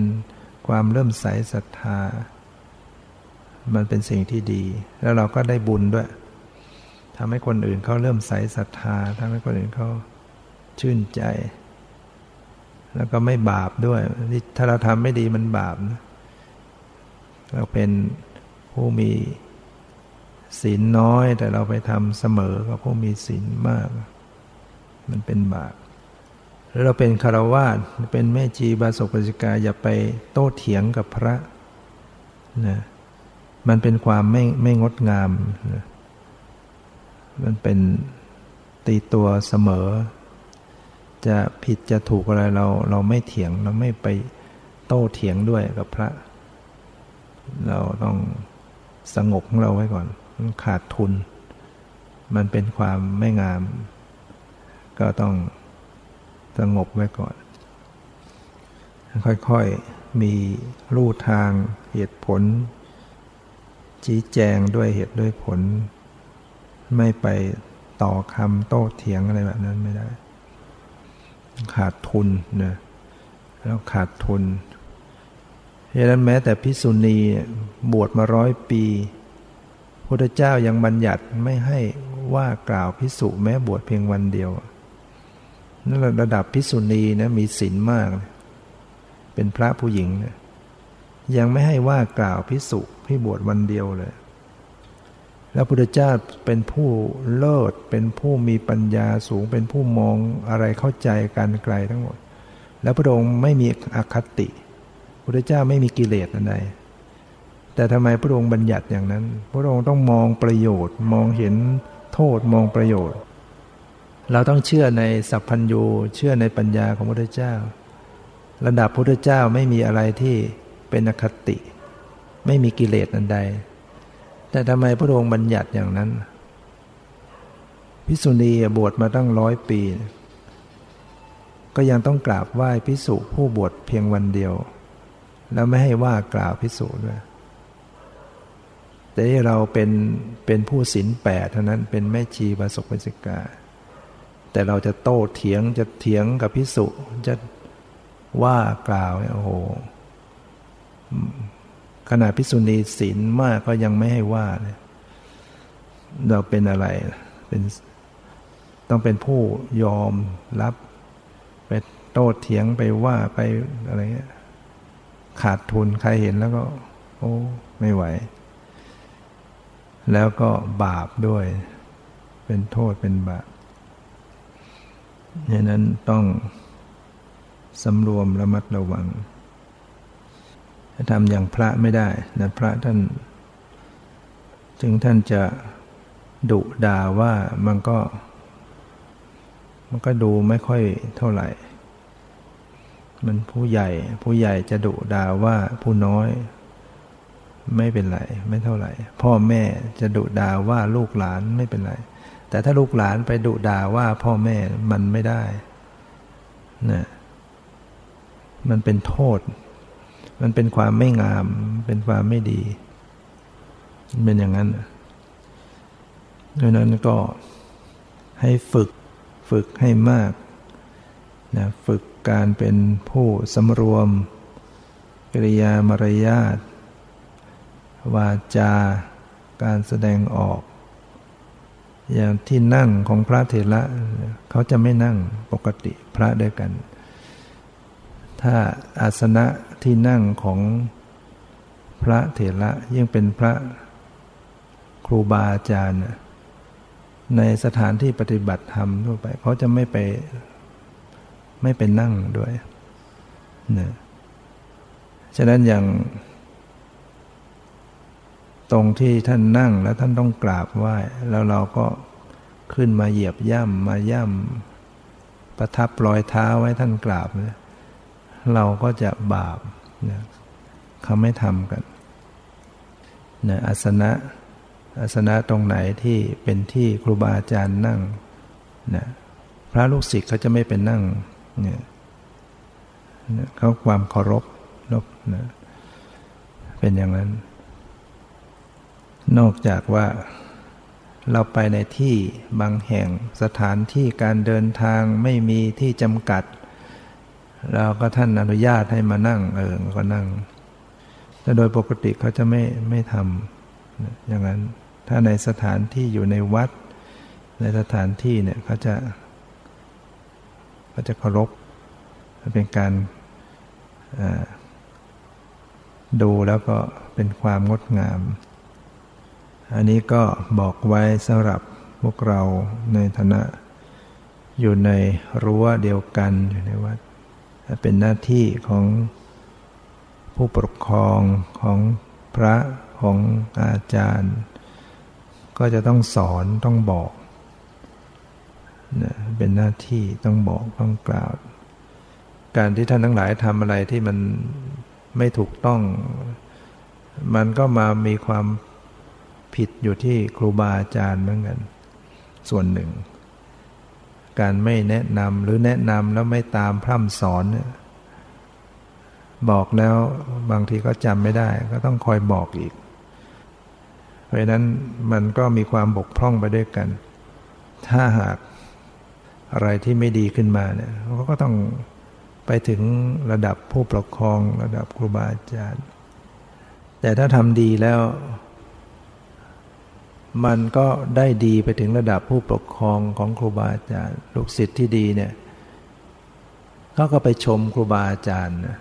ความเริ่มใสศรัทธา มันเป็นสิ่งที่ดี แล้วเราก็ได้บุญด้วยทำให้คนอื่นเขาเริ่มใสศรัทธาทำให้คนอื่นเขาชื่นใจ แล้วก็ไม่บาปด้วยถ้าเราทำไม่ดีมันบาปนะเราเป็นผู้มีศีลน้อย แต่เราไปทำเสมอกับผู้มีศีลมาก มันเป็นบาป เราเป็นคารวาสเป็นแม่จีบาศกปจิกาอย่าไปโต้เถียงกับพระนะมันเป็นความไม่ไม่งดงามนะมันเป็นตีตัวเสมอ จะผิดจะถูกอะไรเราเราไม่เถียงเราไม่ไปโต้เถียงด้วยกับพระ เราต้องสงบของเราไว้ก่อน ขาดทุน มันเป็นความไม่งาม ก็ต้อง สงบไว้ก่อน ค่อยๆ มีรูทางเหตุผล ชี้แจงด้วยเหตุด้วยผล ไม่ไปต่อคำโต้เถียงอะไรแบบนั้นไม่ได้ ขาดทุนนะแล้วขาดทุนเพราะนั้นแม้แต่พิสุณีบวชมาร้อยปีพระเจ้ายังบัญญัติไม่ให้ว่ากล่าวพิสุแม้บวชเพียงวันเดียว นั่นระดับพิสุณีนะมีศีลมาก เป็นพระผู้หญิงนะยังไม่ให้ว่ากล่าวพิสุที่บวชวันเดียวเลย แล้วพุทธเจ้าเป็นผู้เลิศ เป็นผู้มีปัญญาสูง เป็นผู้มองอะไรเข้าใจการไกลทั้งหมด แล้วพระองค์ไม่มีอคติ พุทธเจ้าไม่มีกิเลสอันใดแต่ทำไมพระองค์บัญญัติอย่างนั้น พระองค์ต้องมองประโยชน์ มองเห็นโทษ มองประโยชน์ เราต้องเชื่อในสัพพัญญูเชื่อในปัญญาของพระพุทธเจ้า ระดับพระพุทธเจ้าไม่มีอะไรที่เป็นอคติ ไม่มีกิเลสอันใด แต่ทำไมพระองค์บัญญัติอย่างนั้น พิสุณีบวชมาตั้งร้อยปี ก็ยังต้องกราบไหว้พิสุผู้บวชเพียงวันเดียว แล้วไม่ให้ว่ากล่าวพิสุด้วยแต่เราเป็นเป็นผู้ศีลแปดเท่านั้นเป็นแม่ชีบาศกปิสิกา แต่เราจะโต้เถียงจะเถียงกับพิสุจะว่ากล่าวโอ้โหขณะพิสุณีศีลมากก็ยังไม่ให้ว่าเลยเราเป็นอะไรเป็นต้องเป็นผู้ยอมรับไปโต้เถียงไปว่าไปอะไรเงี้ยขาดทุนใครเห็นแล้วก็ โอ้ไม่ไหว แล้วก็บาปด้วย เป็นโทษเป็นบาป ดังนั้นต้องสำรวมระมัดระวัง ถ้าทำอย่างพระไม่ได้นะพระท่าน ถึงท่านจะดุด่าว่ามันก็ มันก็ดูไม่ค่อยเท่าไหร่ มันผู้ใหญ่ ผู้ใหญ่จะดุด่าว่าผู้น้อย ไม่เป็นไร ไม่เท่าไหร่ พ่อแม่จะดุด่าว่าลูกหลานไม่เป็นไร แต่ถ้าลูกหลานไปดุด่าว่าพ่อแม่มันไม่ได้นะมันเป็นโทษ มันเป็นความไม่งาม เป็นความไม่ดี เป็นอย่างนั้นดังนั้นก็ให้ฝึกฝึกให้มากนะฝึกการเป็นผู้สำรวม กิริยามารยาทวาจา การแสดงออก อย่างที่นั่งของพระเถระเขาจะไม่นั่งปกติพระด้วยกัน ถ้าอาสนะที่นั่งของพระเถระยิ่งเป็นพระครูบาอาจารย์ ในสถานที่ปฏิบัติธรรมทั่วไปเขาจะไม่ไปไม่ไปนั่งด้วยนะฉะนั้นอย่าง ตรงที่ท่านนั่งแล้วท่านต้องกราบไหว้แล้วเราก็ขึ้นมาเหยียบย่ำมาย่ำประทับรอยเท้าไว้ท่านกราบเนี่ยเราก็จะบาปนะเขาไม่ทำกันนะอาสนะอาสนะตรงไหนที่เป็นที่ครูบาอาจารย์นั่งนะพระลูกศิษย์เขาจะไม่เป็นนั่งเนี่ยเขาความเคารพนบนะเป็นอย่างนั้น นอกจากว่าเราไปในที่บางแห่งสถานที่การเดินทางไม่มีที่จำกัด เราก็ท่านอนุญาตให้มานั่งเออก็นั่ง แต่โดยปกติเขาจะไม่ไม่ทำอย่างนั้น ถ้าในสถานที่อยู่ในวัด ในสถานที่เนี่ยเขาจะก็จะเคารพเป็นการดูแล้วก็เป็นความงดงาม อันนี้ก็บอกไว้สำหรับพวกเราในฐานะ อยู่ในรั้วเดียวกันอยู่ในวัดเป็นหน้าที่ของผู้ปกครองของพระของอาจารย์ ก็จะต้องสอนต้องบอกเป็นหน้าที่ต้องบอกต้องกล่าว การที่ท่านทั้งหลายทำอะไรที่มันไม่ถูกต้อง มันก็มามีความ ผิดอยู่ที่ครูบาอาจารย์เหมือนกัน ส่วนหนึ่ง การไม่แนะนำหรือแนะนำแล้วไม่ตามพร่ำสอนเนี่ยบอกแล้วบางทีก็จำไม่ได้ ก็ต้องคอยบอกอีก เพราะนั้นมันก็มีความบกพร่องไปด้วยกัน ถ้าหากอะไรที่ไม่ดีขึ้นมาเนี่ยเขาก็ต้องไปถึงระดับผู้ปกครองระดับครูบาอาจารย์ แต่ถ้าทำดีแล้ว มันก็ได้ดีไปถึงระดับผู้ปกครองของครูบาอาจารย์ ลูกศิษย์ที่ดีเนี่ยเขาก็ไปชมครูบาอาจารย์นะ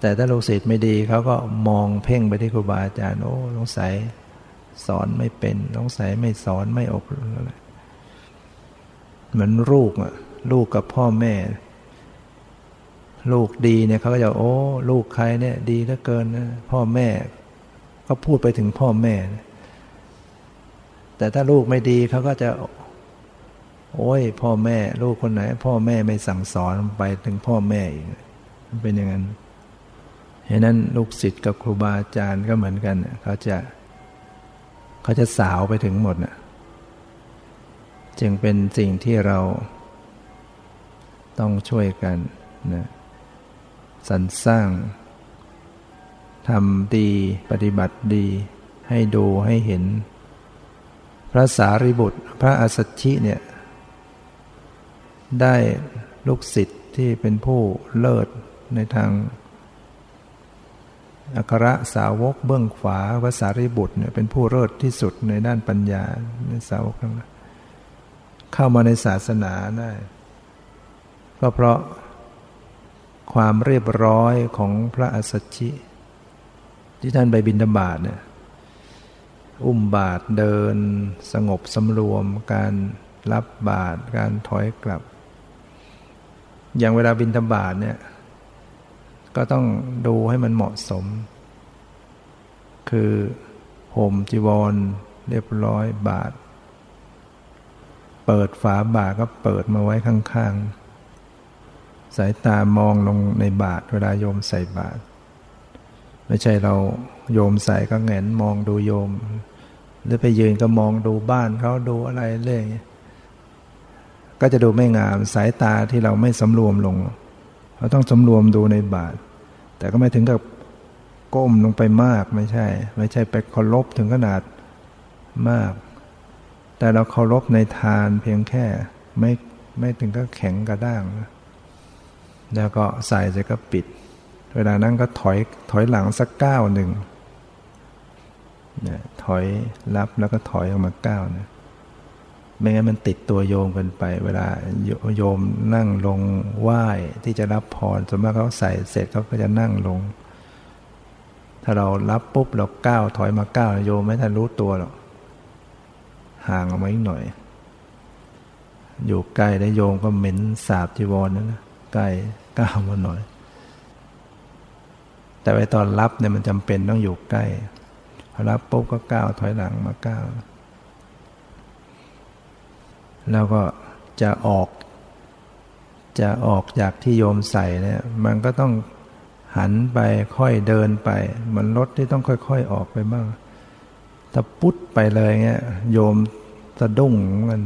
แต่ถ้าลูกศิษย์ไม่ดีเขาก็มองเพ่งไปที่ครูบาอาจารย์โอ้สงสัยสอนไม่เป็นสงสัยไม่สอนไม่อบรมอะไรเหมือนลูกอะลูกกับพ่อแม่ ลูกดีเนี่ยเขาก็จะโอ้ ลูกใครเนี่ย ดีเหลือเกินนะพ่อแม่ ก็พูดไปถึงพ่อแม่ แต่ถ้าลูกไม่ดีเขาก็จะ โอ้ย พ่อแม่ ลูกคนไหน พ่อแม่ไม่สั่งสอนไปถึงพ่อแม่อีกมันเป็นอย่างนั้นเห็นนั้นลูกศิษย์กับครูบาอาจารย์ก็เหมือนกันเขาจะเขาจะสาวไปถึงหมดนะ่ะจึงเป็นสิ่งที่เราต้องช่วยกันนะสรรสร้างทำดีปฏิบัติดี ให้ดูให้เห็น พระสารีบุตร พระอสัชชิเนี่ยได้ลูกศิษย์ที่เป็นผู้เลิศในทางอัครสาวกเบื้องขวาพระสารีบุตรเนี่ยเป็นผู้เลิศที่สุดในด้านปัญญาในสาวกทั้งนั้นเข้ามาในศาสนาได้ก็เพราะความเรียบร้อยของพระอัสสชิที่ท่านไปบินธบาตเนี่ย อุ้มบาทเดิน สงบสำรวม การรับบาทการถอยกลับ อย่างเวลาบินธบาตเนี่ย ก็ต้องดูให้มันเหมาะสม คือห่มจีวร เรียบร้อยบาทเปิดฝาบาทก็เปิดมาไว้ข้างๆ สายตามองลงในบาทเวลาโยมใส่บาท ไม่ใช่เราโยมใส่ก็แงนมองดูโยม หรือไปยืนก็มองดูบ้านเขาดูอะไรเรื่อยก็จะดูไม่งามสายตาที่เราไม่สำรวมลง เราต้องสำรวมดูในบาท แต่ก็ไม่ถึงกับก้มลงไปมากไม่ใช่ ไม่ใช่ไปเคารพถึงขนาดมาก แต่เราเคารพในทานเพียงแค่ไม่ไม่ถึงก็แข็งกระด้าง แล้วก็ใส่เสร็จก็ปิด เวลานั้นก็ถอยถอยหลังสักก้าวหนึ่งเนี่ยถอยรับแล้วก็ถอยออกมาก้าวนะไม่งั้นมันติดตัวโยมกันไป เวลาโยมนั่งลงไหว้ที่จะรับพรสมมติเขาใส่เสร็จเขาก็จะนั่งลง ถ้าเรารับปุ๊บเราก้าวถอยมาก้าวโยมไม่ทันรู้ตัวหรอกห่างออกมาอีกหน่อย อยู่ใกล้ได้โยมก็เหม็นสาบจีวรนั่นนะใกล้ก้าวมาหน่อย แต่ไปตอนรับเนี่ยมันจำเป็นต้องอยู่ใกล้พอรับปุ๊บก็ก้าวถอยหลังมาก้าวแล้วก็จะออก จะออกจากที่โยมใส่เนี่ยมันก็ต้องหันไปค่อยเดินไป มันรถที่ต้องค่อย ๆออกไปบ้างถ้าปุ๊ดไปเลยเงี้ยโยมสะดุ้งมัน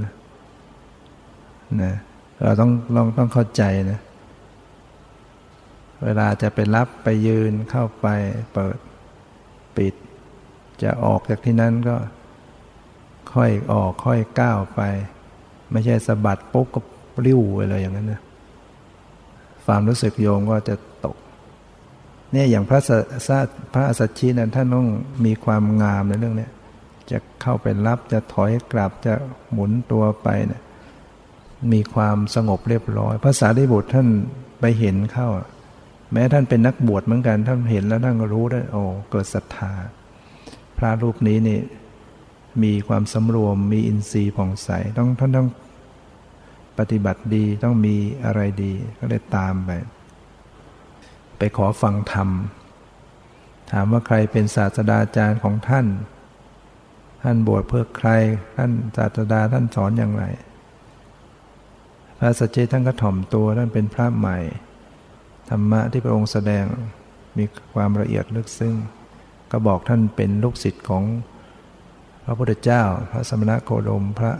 นะเราต้องลองต้องเข้าใจนะ เวลาจะไปรับไปยืนเข้าไปเปิดปิด จะออกจากที่นั้นก็ ค่อยออกค่อยก้าวไป ไม่ใช่สะบัดปุ๊บก็ริ้วไปเลยอย่างนั้นนะความรู้สึกโยมก็จะตก เนี่ยอย่างพระสัพระสัชชีนั้นท่านต้องมีความงามในเรื่องนี้จะเข้าไปรับจะถอยกลับจะหมุนตัวไปเนะี่ยมีความสงบเรียบร้อย ภาษาดิบุตรท่านไปเห็นเข้า แม้ท่านเป็นนักบวชเหมือนกัน ท่านเห็นแล้วท่านก็รู้ได้โอ้เกิดศรัทธา พระรูปนี้นี่มีความสำรวม มีอินทรีย์ผ่องใสต้องท่านต้องปฏิบัติดีต้องมีอะไรดี ก็เลยตามไป ไปขอฟังธรรม ถามว่าใครเป็นศาสดาจารย์ของท่าน ท่านบวชเพื่อใคร ท่านศาสดาท่านสอนอย่างไร พระสัจเจท่านก็ถ่อมตัวท่านเป็นพระใหม่ ธรรมะที่พระองค์แสดงมีความละเอียดลึกซึ้งก็บอกท่านเป็นลูกศิษย์ของพระพุทธเจ้า พระสมณโคดมพระ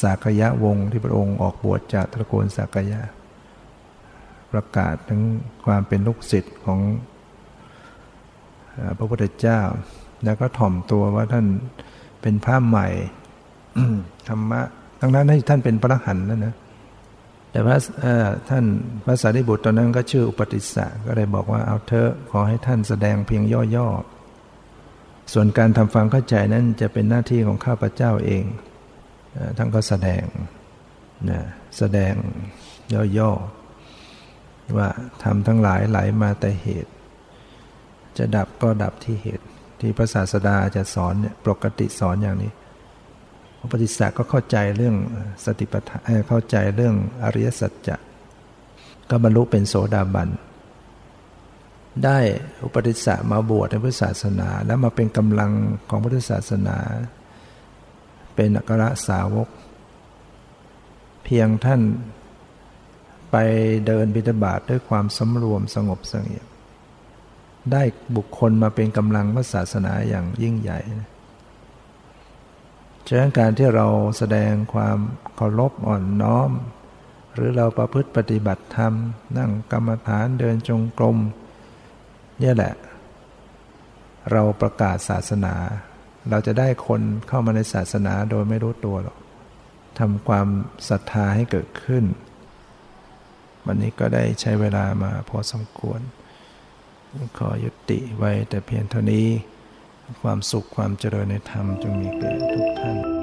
สากยะวงที่พระองค์ออกบวชจากตระกูลสากยะ ประกาศถึงความเป็นลูกศิษย์ของพระพุทธเจ้า แล้วก็ถ่อมตัวว่าท่านเป็นพระใหม่ธรรมะทั้งนั้นให้ท่านเป็นพระหันแล้วนะ แต่พระท่านพระสารีบุตรตอนนั้นก็ชื่ออุปติสสะก็เลยบอกว่าเอาเถอะขอให้ท่านแสดงเพียงย่อๆ ส่วนการทำฟังเข้าใจนั้นจะเป็นหน้าที่ของข้าพเจ้าเองท่านก็แสดงนะแสดงย่อๆ ว่าทำทั้งหลายไหลมาแต่เหตุ จะดับก็ดับที่เหตุ ที่พระศาสดาจะสอนเนี่ยปกติสอนอย่างนี้ ระปฏิสัก็เข้าใจเรื่องสติปัฏฐานเข้าใจเรื่องอริยสัจจะก็บรรลุเป็นโสดาบัน ได้อุปติสสะมาบวชในพุทธศาสนา แล้วมาเป็นกำลังของพุทธศาสนา เป็นอัครสาวก เพียงท่านไปเดินบิดาบาตด้วยความสำรวมสงบสงบได้บุคคลมาเป็นกำลังพระศาสนาอย่างยิ่งใหญ่ ฉะนั้นการที่เราแสดงความเคารพอ่อนน้อม หรือเราประพฤติปฏิบัติธรรม นั่งกรรมฐานเดินจงกรมนี่แหละ เราประกาศศาสนา เราจะได้คนเข้ามาในศาสนาโดยไม่รู้ตัวหรอกทำความศรัทธาให้เกิดขึ้น วันนี้ก็ได้ใช้เวลามาพอสมควร ขอยุติไว้แต่เพียงเท่านี้ ความสุขความเจริญในธรรมจงมีแก่ทุกท่าน